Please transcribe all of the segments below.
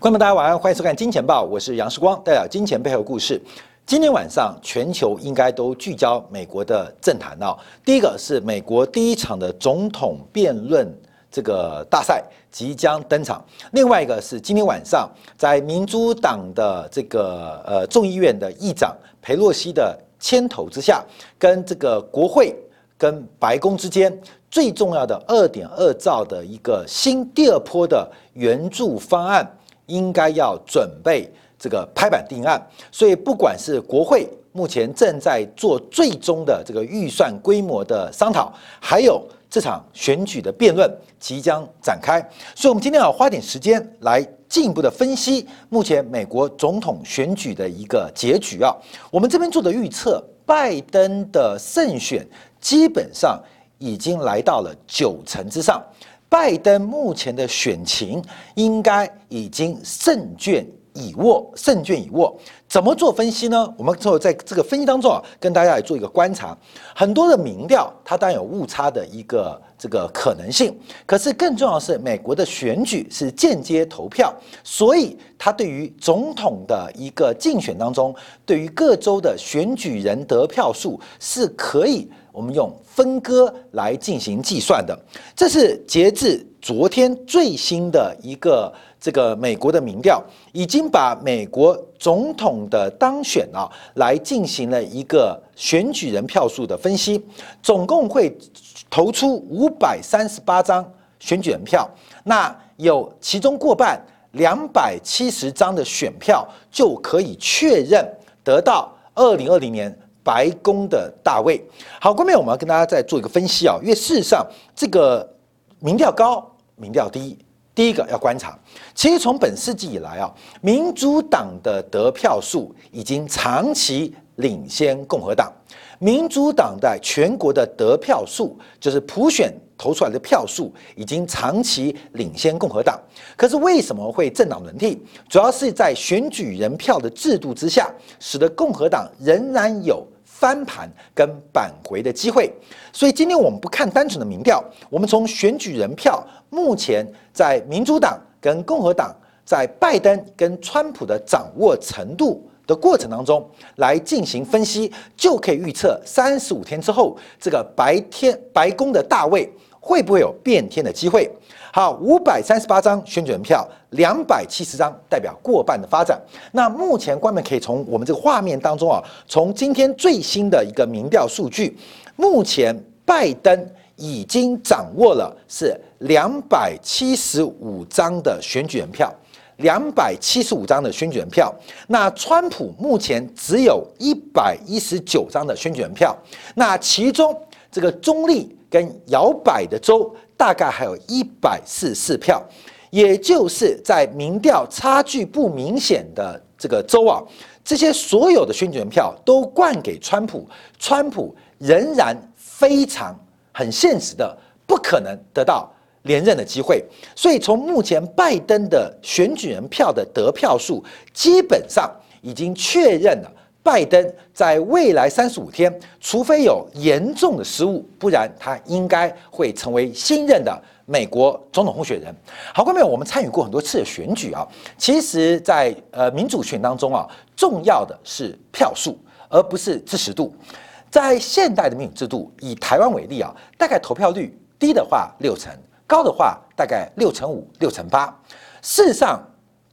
观众们，大家晚上欢迎收看《金钱报》，我是杨世光，带来金钱背后故事。今天晚上全球应该都聚焦美国的政坛哦。第一个是美国第一场的总统辩论这个大赛即将登场，另外一个是今天晚上在民主党的这个呃众议院的议长佩洛西的牵头之下，跟这个国会跟白宫之间最重要的二点二兆的一个新第二波的援助方案，应该要准备。这个拍板定案，所以不管是国会目前正在做最终的这个预算规模的商讨，还有这场选举的辩论即将展开，所以我们今天要花点时间来进一步的分析目前美国总统选举的一个结局啊。我们这边做的预测，拜登的胜选基本上已经来到了九成之上，拜登目前的选情应该已经胜券。已握胜券已握，怎么做分析呢？我们最后在这个分析当中啊，跟大家来做一个观察。很多的民调它当然有误差的一个这个可能性，可是更重要的是，美国的选举是间接投票，所以它对于总统的一个竞选当中，对于各州的选举人得票数是可以我们用分割来进行计算的。这是截至昨天最新的一个。这个美国的民调已经把美国总统的当选啊，来进行了一个选举人票数的分析，总共会投出五百三十八张选举人票，那有其中过半两百七十张的选票就可以确认得到二零二零年白宫的大卫。好，后面我们要跟大家再做一个分析啊，因为事实上这个民调高，民调低。第一个要观察，其实从本世纪以来啊，民主党的得票数已经长期领先共和党。民主党在全国的得票数，就是普选投出来的票数，已经长期领先共和党。可是为什么会政党轮替？主要是在选举人票的制度之下，使得共和党仍然有。翻盘跟扳回的机会，所以今天我们不看单纯的民调，我们从选举人票目前在民主党跟共和党在拜登跟川普的掌握程度的过程当中来进行分析，就可以预测三十五天之后这个白天白宫的大位会不会有变天的机会。好，五百三十八张选举人票，两百七十张代表过半的发展。那目前观众可以从我们这个画面当中啊，从今天最新的一个民调数据，目前拜登已经掌握了是两百七十五张的选举人票，两百七十五张的选举人票。那川普目前只有一百一十九张的选举人票。那其中这个中立跟摇摆的州。大概还有一百四十四票，也就是在民调差距不明显的这个州啊，这些所有的选举人票都灌给川普，川普仍然非常很现实的不可能得到连任的机会。所以从目前拜登的选举人票的得票数，基本上已经确认了。拜登在未来三十五天，除非有严重的失误，不然他应该会成为新任的美国总统候选人。好，各位，我们参与过很多次的选举啊，其实，在呃民主选当中啊，重要的是票数，而不是支持度。在现代的民主制度，以台湾为例啊，大概投票率低的话六成，高的话大概六成五、六成八。事实上，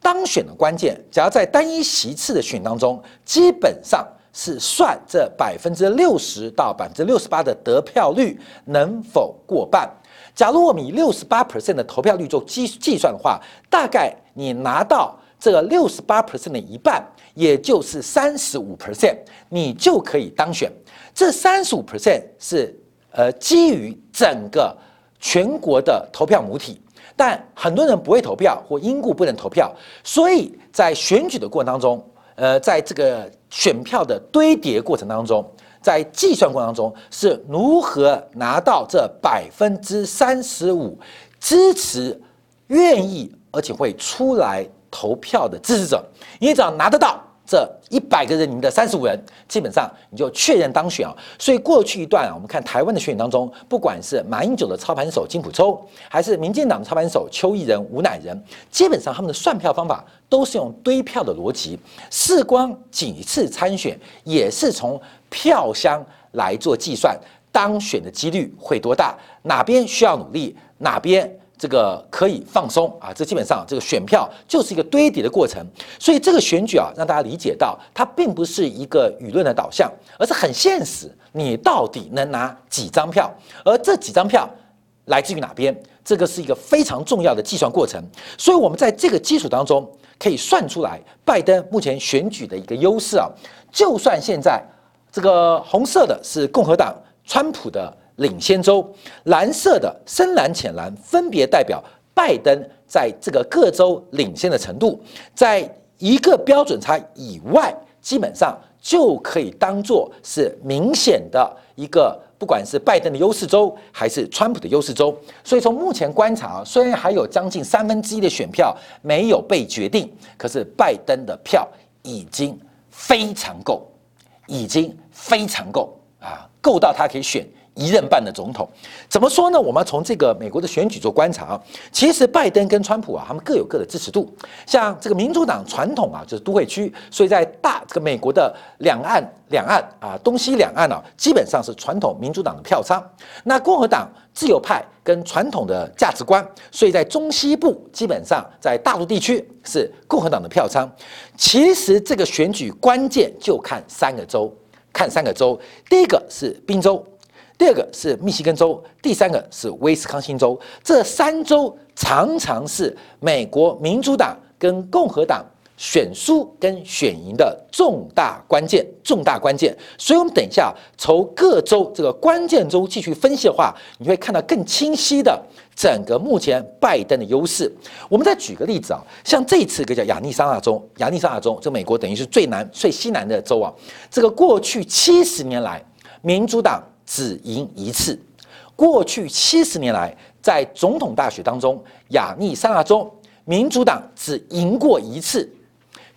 当选的关键，只要在单一席次的选当中，基本上是算这百分之六十到百分之六十八的得票率能否过半。假如我们以六十八 percent 的投票率做计计算的话，大概你拿到这个六十八 percent 的一半，也就是三十五 percent，你就可以当选。这三十五 percent 是呃基于整个全国的投票母体。但很多人不会投票，或因故不能投票，所以在选举的过程当中，呃，在这个选票的堆叠过程当中，在计算过程当中，是如何拿到这百分之三十五支持、愿意而且会出来投票的支持者？你只要拿得到，这一百个人里面的三十五人，基本上你就确认当选啊。所以过去一段啊，我们看台湾的选举当中，不管是马英九的操盘手金普抽，还是民进党的操盘手邱毅人、吴乃仁，基本上他们的算票方法都是用堆票的逻辑，事关几次参选，也是从票箱来做计算，当选的几率会多大，哪边需要努力，哪边。这个可以放松啊，这基本上这个选票就是一个堆叠的过程，所以这个选举啊，让大家理解到它并不是一个舆论的导向，而是很现实，你到底能拿几张票，而这几张票来自于哪边，这个是一个非常重要的计算过程。所以，我们在这个基础当中可以算出来，拜登目前选举的一个优势啊，就算现在这个红色的是共和党，川普的。领先州，蓝色的深蓝、浅蓝分别代表拜登在这个各州领先的程度，在一个标准差以外，基本上就可以当做是明显的一个，不管是拜登的优势州还是川普的优势州。所以从目前观察啊，虽然还有将近三分之一的选票没有被决定，可是拜登的票已经非常够，已经非常够啊，够到他可以选。一任半的总统，怎么说呢？我们从这个美国的选举做观察啊，其实拜登跟川普啊，他们各有各的支持度。像这个民主党传统啊，就是都会区，所以在大这个美国的两岸两岸啊，东西两岸啊，基本上是传统民主党的票仓。那共和党自由派跟传统的价值观，所以在中西部基本上在大陆地区是共和党的票仓。其实这个选举关键就看三个州，看三个州，第一个是宾州。第二个是密西根州，第三个是威斯康星州，这三州常常是美国民主党跟共和党选输跟选赢的重大关键，重大关键。所以，我们等一下从各州这个关键州继续分析的话，你会看到更清晰的整个目前拜登的优势。我们再举个例子啊，像这次一个叫亚利桑那州，亚利桑那州这美国等于是最南、最西南的州啊，这个过去七十年来民主党。只赢一次。过去七十年来，在总统大选当中，亚利桑那州民主党只赢过一次。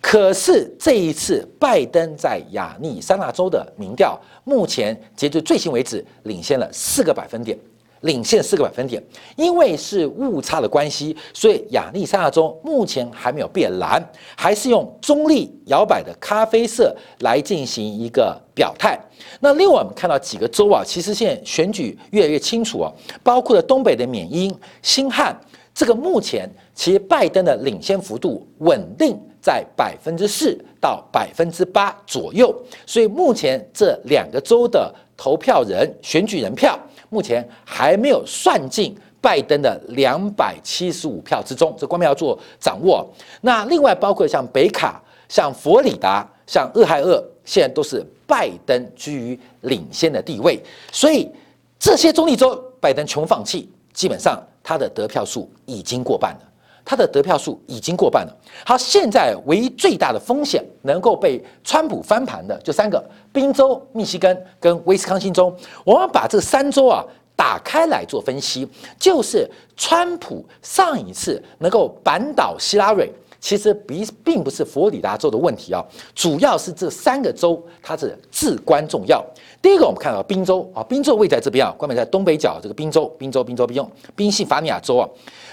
可是这一次，拜登在亚利桑那州的民调，目前截至最新为止，领先了四个百分点。领先四个百分点，因为是误差的关系，所以亚利桑那州目前还没有变蓝，还是用中立摇摆的咖啡色来进行一个表态。那另外我们看到几个州啊，其实现在选举越来越清楚啊，包括了东北的缅因、新汉，这个目前其实拜登的领先幅度稳定在百分之四到百分之八左右，所以目前这两个州的投票人、选举人票。目前还没有算进拜登的两百七十五票之中，这关键要做掌握。那另外包括像北卡、像佛里达、像俄亥俄，现在都是拜登居于领先的地位。所以这些中立州，拜登穷放弃，基本上他的得票数已经过半了。他的得票数已经过半了。好，现在唯一最大的风险能够被川普翻盘的就三个：宾州、密西根跟威斯康星州。我们把这三州啊打开来做分析，就是川普上一次能够扳倒希拉蕊，其实比并不是佛罗里达州的问题啊，主要是这三个州它是至关重要。第一个，我们看到宾州啊，宾州位在这边啊，关门在东北角这个宾州，宾州，宾州，宾州，宾夕法尼亚州啊。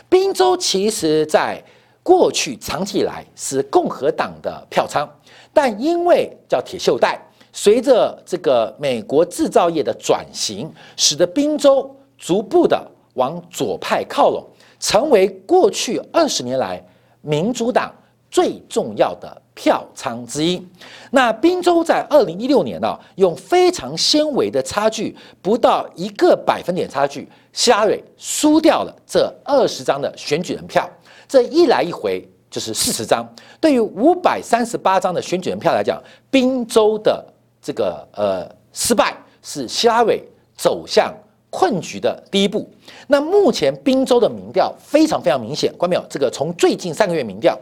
宾州其实在过去长期以来是共和党的票仓，但因为叫铁锈带，随着这个美国制造业的转型，使得宾州逐步的往左派靠拢，成为过去二十年来民主党最重要的票仓之一。那宾州在二零一六年呢，用非常纤维的差距，不到一个百分点差距。希拉蕊输掉了这二十张的选举人票，这一来一回就是四十张。对于五百三十八张的选举人票来讲，宾州的这个呃失败是希拉蕊走向困局的第一步。那目前宾州的民调非常非常明显，关没有？这个从最近三个月民调，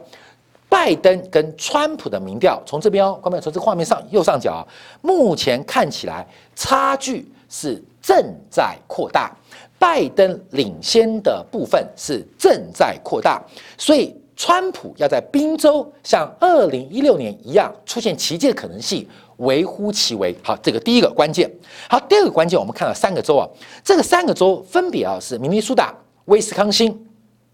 拜登跟川普的民调，从这边哦，关没有？从这个画面上右上角啊，目前看起来差距是正在扩大。拜登领先的部分是正在扩大，所以川普要在宾州像二零一六年一样出现奇迹的可能性微乎其微。好，这个第一个关键。好，第二个关键，我们看到三个州啊，这个三个州分别啊是明尼苏达、威斯康星。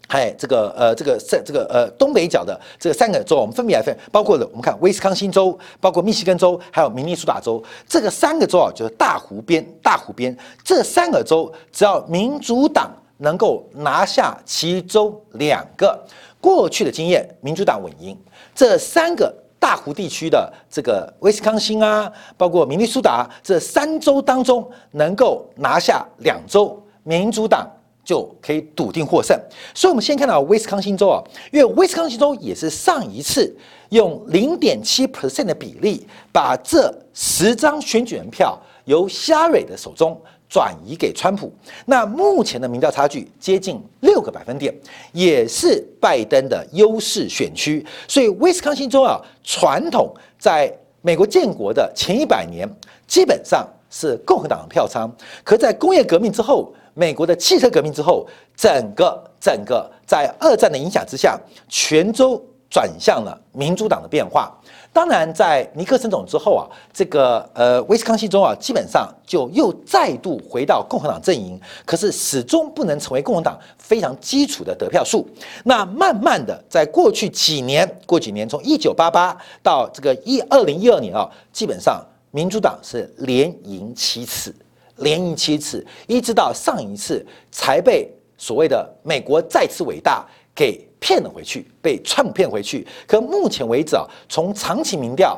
还有这个呃，这个在这个呃东北角的这三个州，我们分别来分，包括了我们看威斯康星州，包括密西根州，还有明尼苏达州，这个三个州啊，就是大湖边，大湖边这三个州，只要民主党能够拿下其中两个，过去的经验，民主党稳赢。这三个大湖地区的这个威斯康星啊，包括明尼苏达这三州当中，能够拿下两州，民主党。就可以笃定获胜，所以，我们先看到威斯康星州啊，因为威斯康星州也是上一次用零点七 percent 的比例，把这十张选举人票由希拉蕊的手中转移给川普。那目前的民调差距接近六个百分点，也是拜登的优势选区。所以，威斯康星州啊，传统在美国建国的前一百年，基本上是共和党的票仓，可在工业革命之后。美国的汽车革命之后，整个整个在二战的影响之下，全州转向了民主党的变化。当然，在尼克森总之后啊，这个呃威斯康星州啊，基本上就又再度回到共和党阵营，可是始终不能成为共和党非常基础的得票数。那慢慢的，在过去几年，过几年，从一九八八到这个一二零一二年啊，基本上民主党是连赢七次。连赢七次，一直到上一次才被所谓的美国再次伟大给骗了回去，被川普骗回去。可目前为止啊，从长期民调、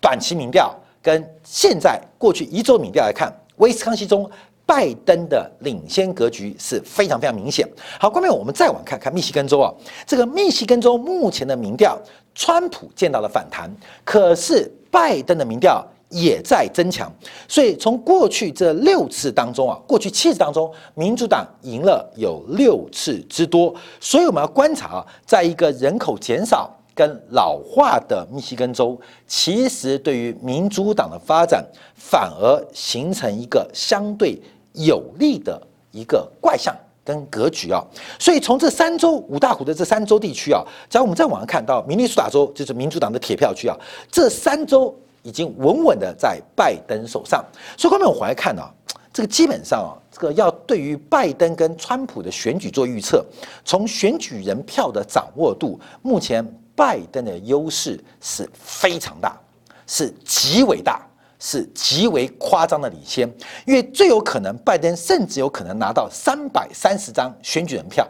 短期民调跟现在过去一周民调来看，威斯康星中拜登的领先格局是非常非常明显。好，关面我们再往看看密西根州啊，这个密西根州目前的民调，川普见到了反弹，可是拜登的民调。也在增强，所以从过去这六次当中啊，过去七次当中，民主党赢了有六次之多。所以我们要观察啊，在一个人口减少跟老化的密西根州，其实对于民主党的发展反而形成一个相对有利的一个怪象跟格局啊。所以从这三州五大湖的这三州地区啊，假如我们再往上看到明尼苏达州，就是民主党的铁票区啊，这三州。已经稳稳的在拜登手上，所以后面我回来看呢，这个基本上啊，这个要对于拜登跟川普的选举做预测，从选举人票的掌握度，目前拜登的优势是非常大，是极为大，是极为夸张的领先，因为最有可能拜登甚至有可能拿到三百三十张选举人票，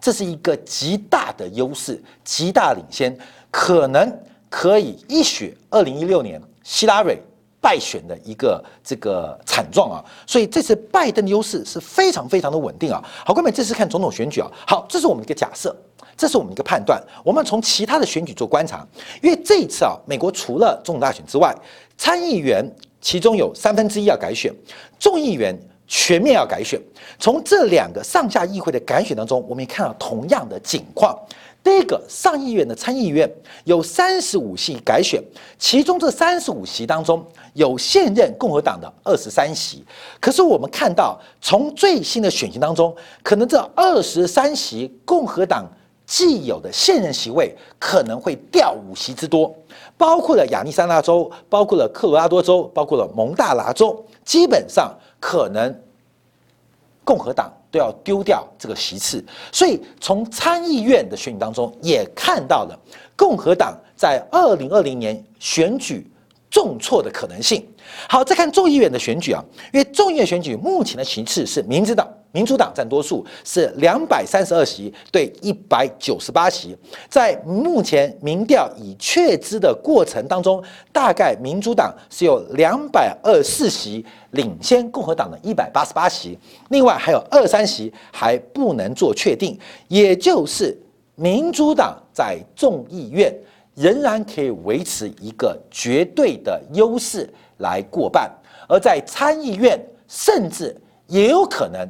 这是一个极大的优势，极大领先，可能。可以一雪二零一六年希拉蕊败选的一个这个惨状啊，所以这次拜登的优势是非常非常的稳定啊。好，各位，这次看总统选举啊，好，这是我们一个假设，这是我们一个判断。我们从其他的选举做观察，因为这一次啊，美国除了总统大选之外，参议员其中有三分之一要改选，众议员全面要改选。从这两个上下议会的改选当中，我们也看到同样的景况。这个上议院的参议院有三十五席改选，其中这三十五席当中有现任共和党的二十三席。可是我们看到，从最新的选情当中，可能这二十三席共和党既有的现任席位可能会掉五席之多，包括了亚利桑那州，包括了科罗拉多州，包括了蒙大拿州，基本上可能共和党。都要丢掉这个席次，所以从参议院的选举当中也看到了共和党在二零二零年选举重挫的可能性。好，再看众议院的选举啊，因为众议院选举目前的形势是民主党。民主党占多数，是两百三十二席对一百九十八席。在目前民调已确知的过程当中，大概民主党是有两百二四席领先共和党的一百八十八席，另外还有二三席还不能做确定。也就是民主党在众议院仍然可以维持一个绝对的优势来过半，而在参议院甚至也有可能。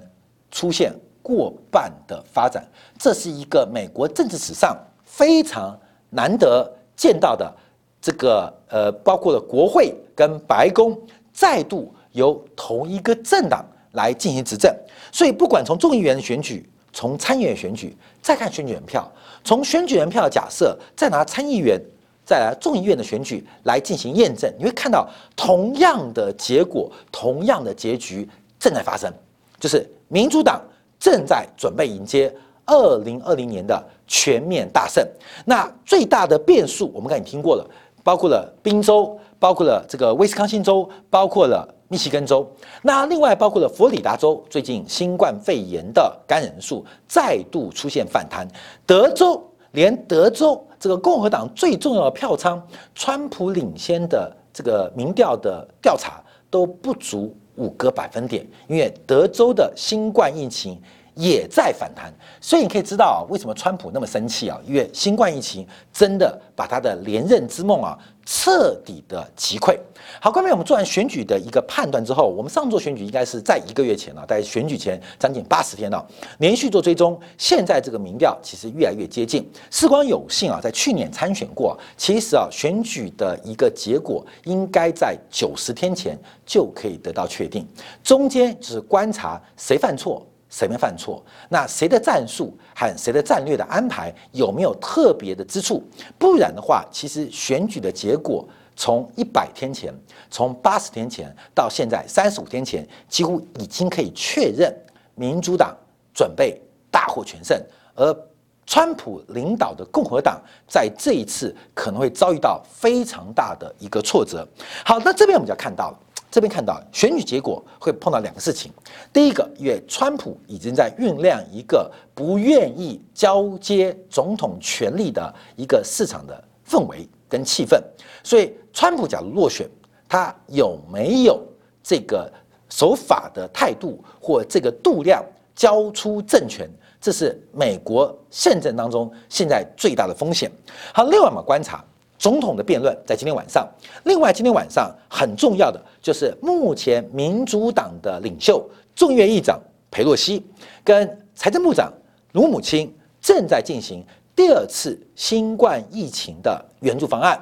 出现过半的发展，这是一个美国政治史上非常难得见到的。这个呃，包括了国会跟白宫再度由同一个政党来进行执政，所以不管从众议员的选举。从参议员选举再看选举人票，从选举人票的假设再拿参议员再来众议院的选举来进行验证，你会看到同样的结果，同样的结局正在发生，就是民主党正在准备迎接二零二零年的全面大胜。那最大的变数，我们刚才已经听过了，包括了宾州，包括了这个威斯康星州，包括了。密西根州，那另外包括了佛罗里达州，最近新冠肺炎的感染人数再度出现反弹。德州，连德州这个共和党最重要的票仓，川普领先的这个民调的调查都不足五个百分点，因为德州的新冠疫情。也在反弹，所以你可以知道啊，为什么川普那么生气啊？因为新冠疫情真的把他的连任之梦啊彻底的击溃。好，关于我们做完选举的一个判断之后，我们上座选举应该是在一个月前了，在选举前将近八十天了，连续做追踪。现在这个民调其实越来越接近。时光有幸啊，在去年参选过，其实啊，选举的一个结果应该在九十天前就可以得到确定，中间就是观察谁犯错。谁没犯错？那谁的战术和谁的战略的安排有没有特别的之处？不然的话，其实选举的结果从一百天前，从八十天前到现在三十五天前，几乎已经可以确认民主党准备大获全胜，而川普领导的共和党在这一次可能会遭遇到非常大的一个挫折。好，那这边我们就要看到了。这边看到选举结果会碰到两个事情，第一个，因为川普已经在酝酿一个不愿意交接总统权力的一个市场的氛围跟气氛，所以川普假如落选，他有没有这个守法的态度或这个度量交出政权，这是美国宪政当中现在最大的风险。好，另外我们观察。总统的辩论在今天晚上。另外，今天晚上很重要的就是目前民主党的领袖众议院议长佩洛西跟财政部长卢姆钦正在进行第二次新冠疫情的援助方案。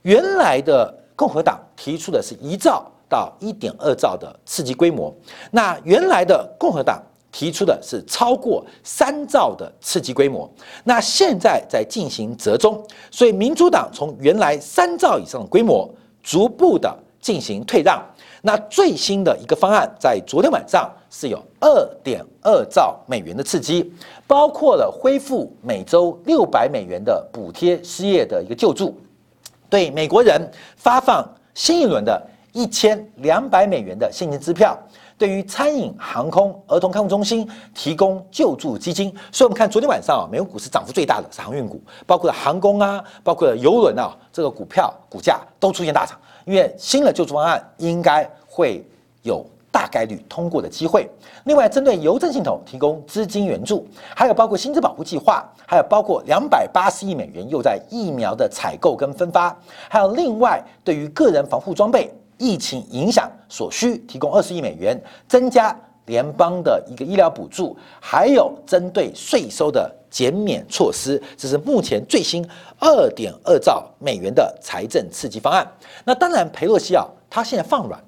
原来的共和党提出的是一兆到一点二兆的刺激规模，那原来的共和党。提出的是超过三兆的刺激规模，那现在在进行折中，所以民主党从原来三兆以上的规模逐步的进行退让。那最新的一个方案在昨天晚上是有二点二兆美元的刺激，包括了恢复每周六百美元的补贴失业的一个救助，对美国人发放新一轮的一千两百美元的现金支票。对于餐饮、航空、儿童康复中心提供救助基金，所以我们看昨天晚上啊，美国股市涨幅最大的是航运股，包括了航空啊，包括了邮轮啊，这个股票股价都出现大涨，因为新的救助方案应该会有大概率通过的机会。另外，针对邮政系统提供资金援助，还有包括薪资保护计划，还有包括两百八十亿美元又在疫苗的采购跟分发，还有另外对于个人防护装备。疫情影响所需提供二十亿美元，增加联邦的一个医疗补助，还有针对税收的减免措施，这是目前最新二点二兆美元的财政刺激方案。那当然，佩洛西啊，她现在放软。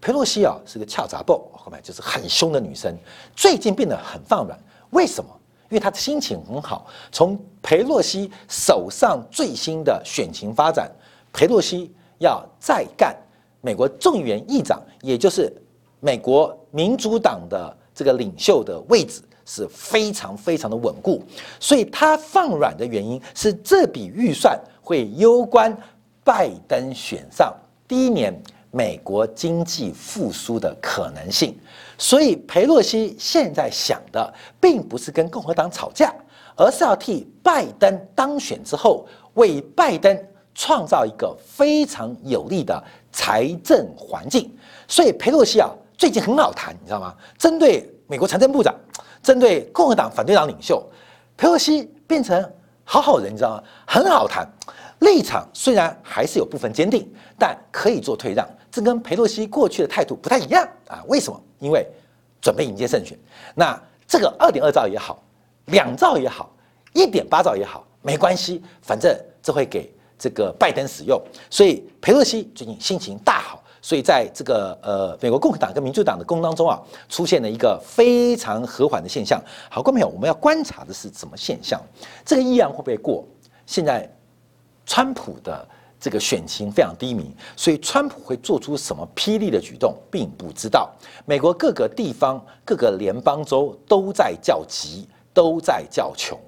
佩洛西啊是个俏杂布，后面就是很凶的女生，最近变得很放软。为什么？因为她的心情很好。从佩洛西手上最新的选情发展，佩洛西要再干。美国众议员议长，也就是美国民主党的这个领袖的位置是非常非常的稳固，所以他放软的原因是这笔预算会攸关拜登选上第一年美国经济复苏的可能性，所以佩洛西现在想的并不是跟共和党吵架，而是要替拜登当选之后为拜登创造一个非常有利的。财政环境，所以佩洛西啊最近很好谈，你知道吗？针对美国财政部长，针对共和党反对党领袖，佩洛西变成好好人，你知道吗？很好谈，立场虽然还是有部分坚定，但可以做退让。这跟佩洛西过去的态度不太一样啊？为什么？因为准备迎接胜选。那这个二点二兆也好，两兆也好，一点八兆也好，没关系，反正这会给。这个拜登使用，所以佩洛西最近心情大好，所以在这个呃美国共和党跟民主党的攻当中啊，出现了一个非常和缓的现象。好，观众朋友，我们要观察的是什么现象？这个议案会不会过？现在川普的这个选情非常低迷，所以川普会做出什么霹雳的举动，并不知道。美国各个地方、各个联邦州都在叫急，都在叫穷，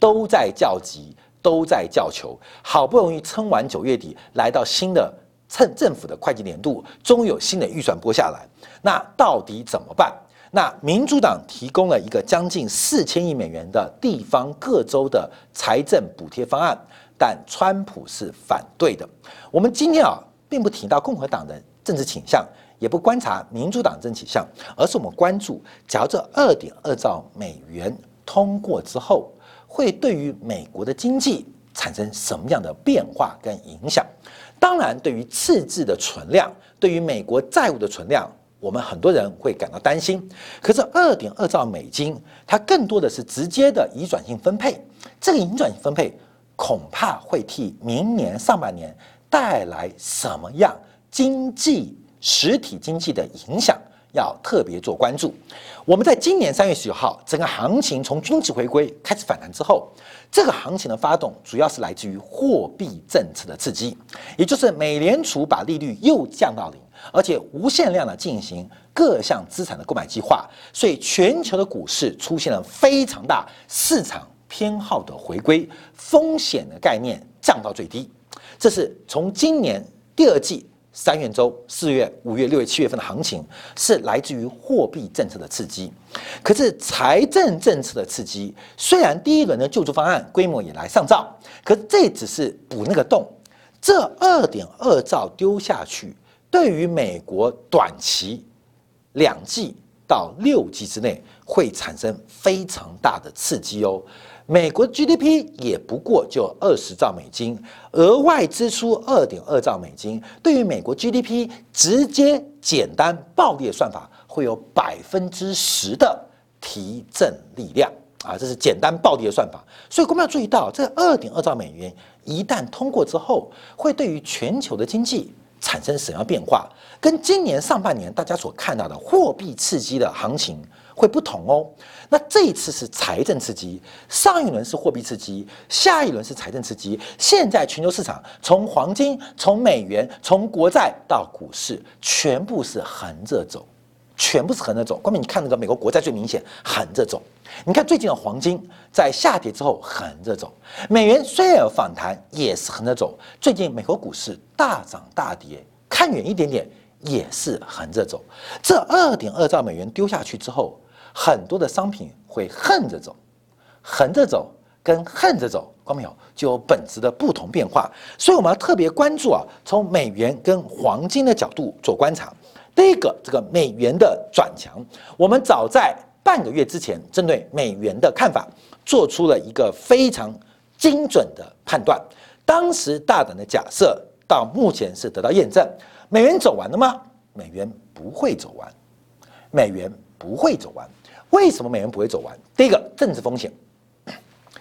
都在叫急。都在叫求，好不容易撑完九月底，来到新的趁政府的会计年度，终于有新的预算拨下来。那到底怎么办？那民主党提供了一个将近四千亿美元的地方各州的财政补贴方案，但川普是反对的。我们今天啊，并不提到共和党的政治倾向，也不观察民主党政倾向，而是我们关注，假如这二点二兆美元通过之后。会对于美国的经济产生什么样的变化跟影响？当然，对于赤字的存量，对于美国债务的存量，我们很多人会感到担心。可是，二点二兆美金，它更多的是直接的移转性分配。这个移转性分配恐怕会替明年上半年带来什么样经济实体经济的影响？要特别做关注。我们在今年三月十九号，整个行情从均值回归开始反弹之后，这个行情的发动主要是来自于货币政策的刺激，也就是美联储把利率又降到零，而且无限量的进行各项资产的购买计划，所以全球的股市出现了非常大市场偏好的回归，风险的概念降到最低。这是从今年第二季。三月周、四月、五月、六月、七月份的行情是来自于货币政策的刺激，可是财政政策的刺激，虽然第一轮的救助方案规模也来上兆，可这只是补那个洞。这二点二兆丢下去，对于美国短期两季到六季之内会产生非常大的刺激哦。美国 GDP 也不过就二十兆美金，额外支出二点二兆美金，对于美国 GDP 直接简单暴力的算法，会有百分之十的提振力量啊！这是简单暴力的算法，所以我们要注意到，这二点二兆美元一旦通过之后，会对于全球的经济产生什么样变化？跟今年上半年大家所看到的货币刺激的行情。会不同哦，那这一次是财政刺激，上一轮是货币刺激，下一轮是财政刺激。现在全球市场从黄金、从美元、从国债到股市，全部是横着走，全部是横着走。关明，你看那个美国国债最明显，横着走。你看最近的黄金在下跌之后横着走，美元虽然有反弹，也是横着走。最近美国股市大涨大跌，看远一点点也是横着走。这二点二兆美元丢下去之后。很多的商品会横着走，横着走跟横着走，光没有就有本质的不同变化，所以我们要特别关注啊，从美元跟黄金的角度做观察。第一个，这个美元的转强，我们早在半个月之前，针对美元的看法，做出了一个非常精准的判断。当时大胆的假设，到目前是得到验证，美元走完了吗？美元不会走完，美元不会走完。为什么美元不会走完？第一个政治风险，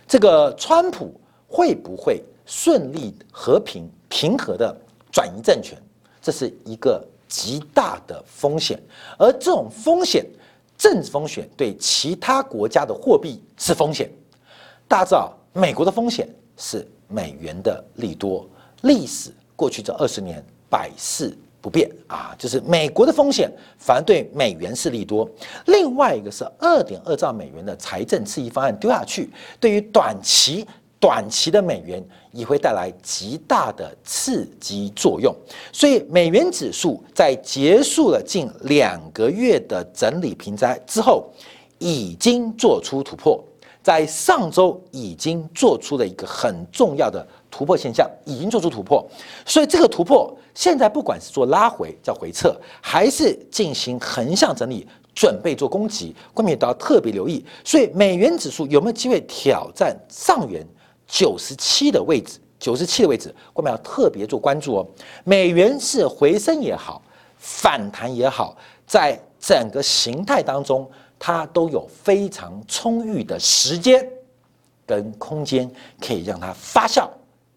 这个川普会不会顺利和平平和的转移政权？这是一个极大的风险。而这种风险，政治风险对其他国家的货币是风险。大家知道，美国的风险是美元的利多。历史过去这二十年，百事。不变啊，就是美国的风险反而对美元是利多。另外一个是二点二兆美元的财政刺激方案丢下去，对于短期短期的美元也会带来极大的刺激作用。所以美元指数在结束了近两个月的整理平灾之后，已经做出突破，在上周已经做出了一个很重要的。突破现象已经做出突破，所以这个突破现在不管是做拉回叫回撤，还是进行横向整理，准备做攻击，关键都要特别留意。所以美元指数有没有机会挑战上元九十七的位置？九十七的位置，我们要特别做关注哦。美元是回升也好，反弹也好，在整个形态当中，它都有非常充裕的时间跟空间，可以让它发酵。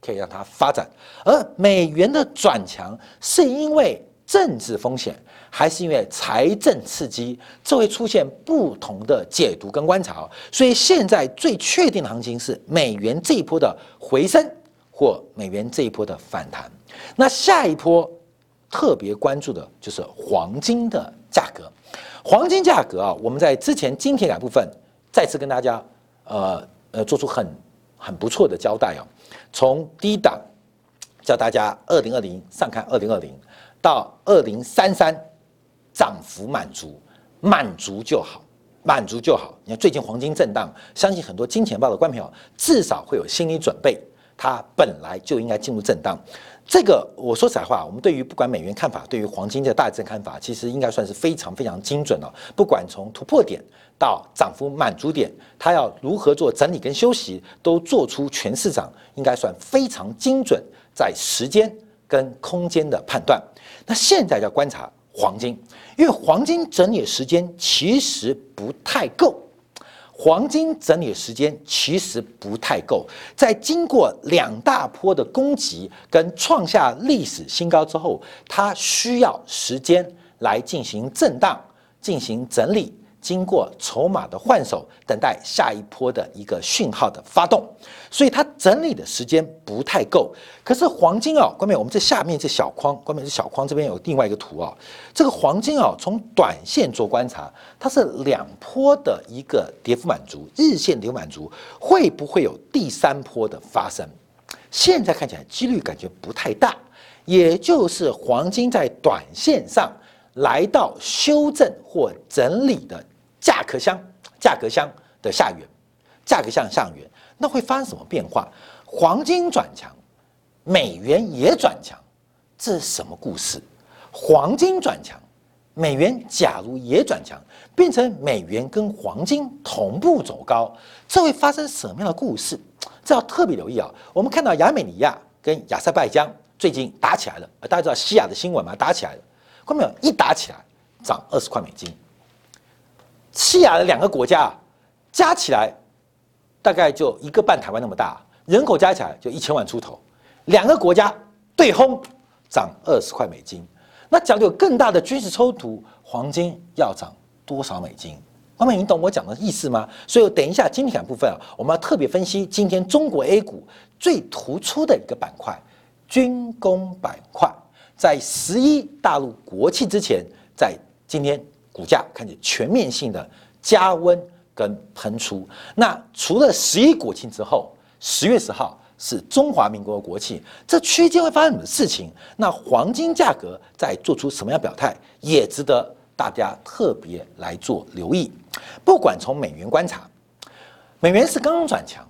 可以让它发展，而美元的转强是因为政治风险，还是因为财政刺激，这会出现不同的解读跟观察。所以现在最确定的行情是美元这一波的回升，或美元这一波的反弹。那下一波特别关注的就是黄金的价格。黄金价格啊，我们在之前金铁杆部分再次跟大家呃呃做出很很不错的交代哦。从低档叫大家二零二零上看二零二零。到二零三三，涨幅满足，满足就好，满足就好。你看最近黄金震荡，相信很多金钱豹的观众朋友至少会有心理准备，它本来就应该进入震荡。这个我说实在话，我们对于不管美元看法，对于黄金的大致看法，其实应该算是非常非常精准了。不管从突破点到涨幅满足点，它要如何做整理跟休息，都做出全市场应该算非常精准，在时间跟空间的判断。那现在要观察黄金，因为黄金整理时间其实不太够，黄金整理时间其实不太够，在经过两大波的攻击跟创下历史新高之后，它需要时间来进行震荡、进行整理。经过筹码的换手，等待下一波的一个讯号的发动，所以它整理的时间不太够。可是黄金啊，关面我们这下面这小框，关面这小框这边有另外一个图啊。这个黄金啊，从短线做观察，它是两波的一个跌幅满足，日线跌幅满足，会不会有第三波的发生？现在看起来几率感觉不太大，也就是黄金在短线上来到修正或整理的。价格箱，价格箱的下缘，价格箱上缘，那会发生什么变化？黄金转强，美元也转强，这是什么故事？黄金转强，美元假如也转强，变成美元跟黄金同步走高，这会发生什么样的故事？这要特别留意啊！我们看到亚美尼亚跟亚塞拜疆最近打起来了，大家知道西亚的新闻吗？打起来了，看到没有？一打起来，涨二十块美金。西亚的两个国家加起来大概就一个半台湾那么大，人口加起来就一千万出头，两个国家对轰涨二十块美金，那讲有更大的军事冲突，黄金要涨多少美金？方面，你懂我讲的意思吗？所以等一下今天部分啊，我们要特别分析今天中国 A 股最突出的一个板块——军工板块，在十一大陆国庆之前，在今天。股价开始全面性的加温跟喷出。那除了十一国庆之后，十月十号是中华民国国庆，这区间会发生什么事情？那黄金价格在做出什么样表态，也值得大家特别来做留意。不管从美元观察，美元是刚刚转强，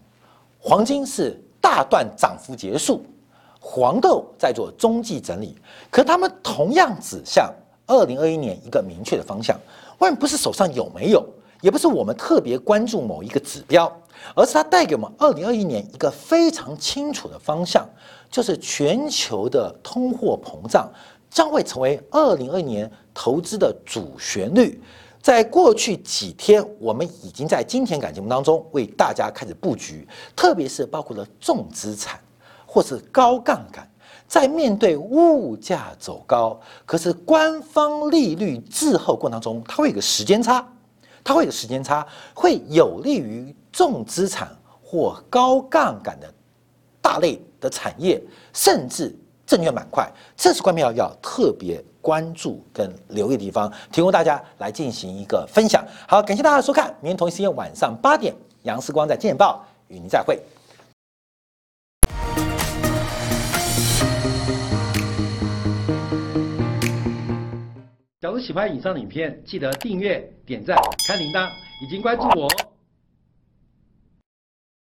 黄金是大段涨幅结束，黄豆在做中继整理，可他们同样指向。二零二一年一个明确的方向，外面不是手上有没有，也不是我们特别关注某一个指标，而是它带给我们二零二一年一个非常清楚的方向，就是全球的通货膨胀将会成为二零二一年投资的主旋律。在过去几天，我们已经在金钱感节目当中为大家开始布局，特别是包括了重资产或是高杠杆。在面对物价走高，可是官方利率滞后过程当中，它会有个时间差，它会有时间差，会有利于重资产或高杠杆的大类的产业，甚至证券板块，这是关妙要特别关注跟留意的地方，提供大家来进行一个分享。好，感谢大家收看，明天同一时间晚上八点，杨思光在《见报》与您再会。假如喜欢以上的影片，记得订阅、点赞、开铃铛，已经关注我哦。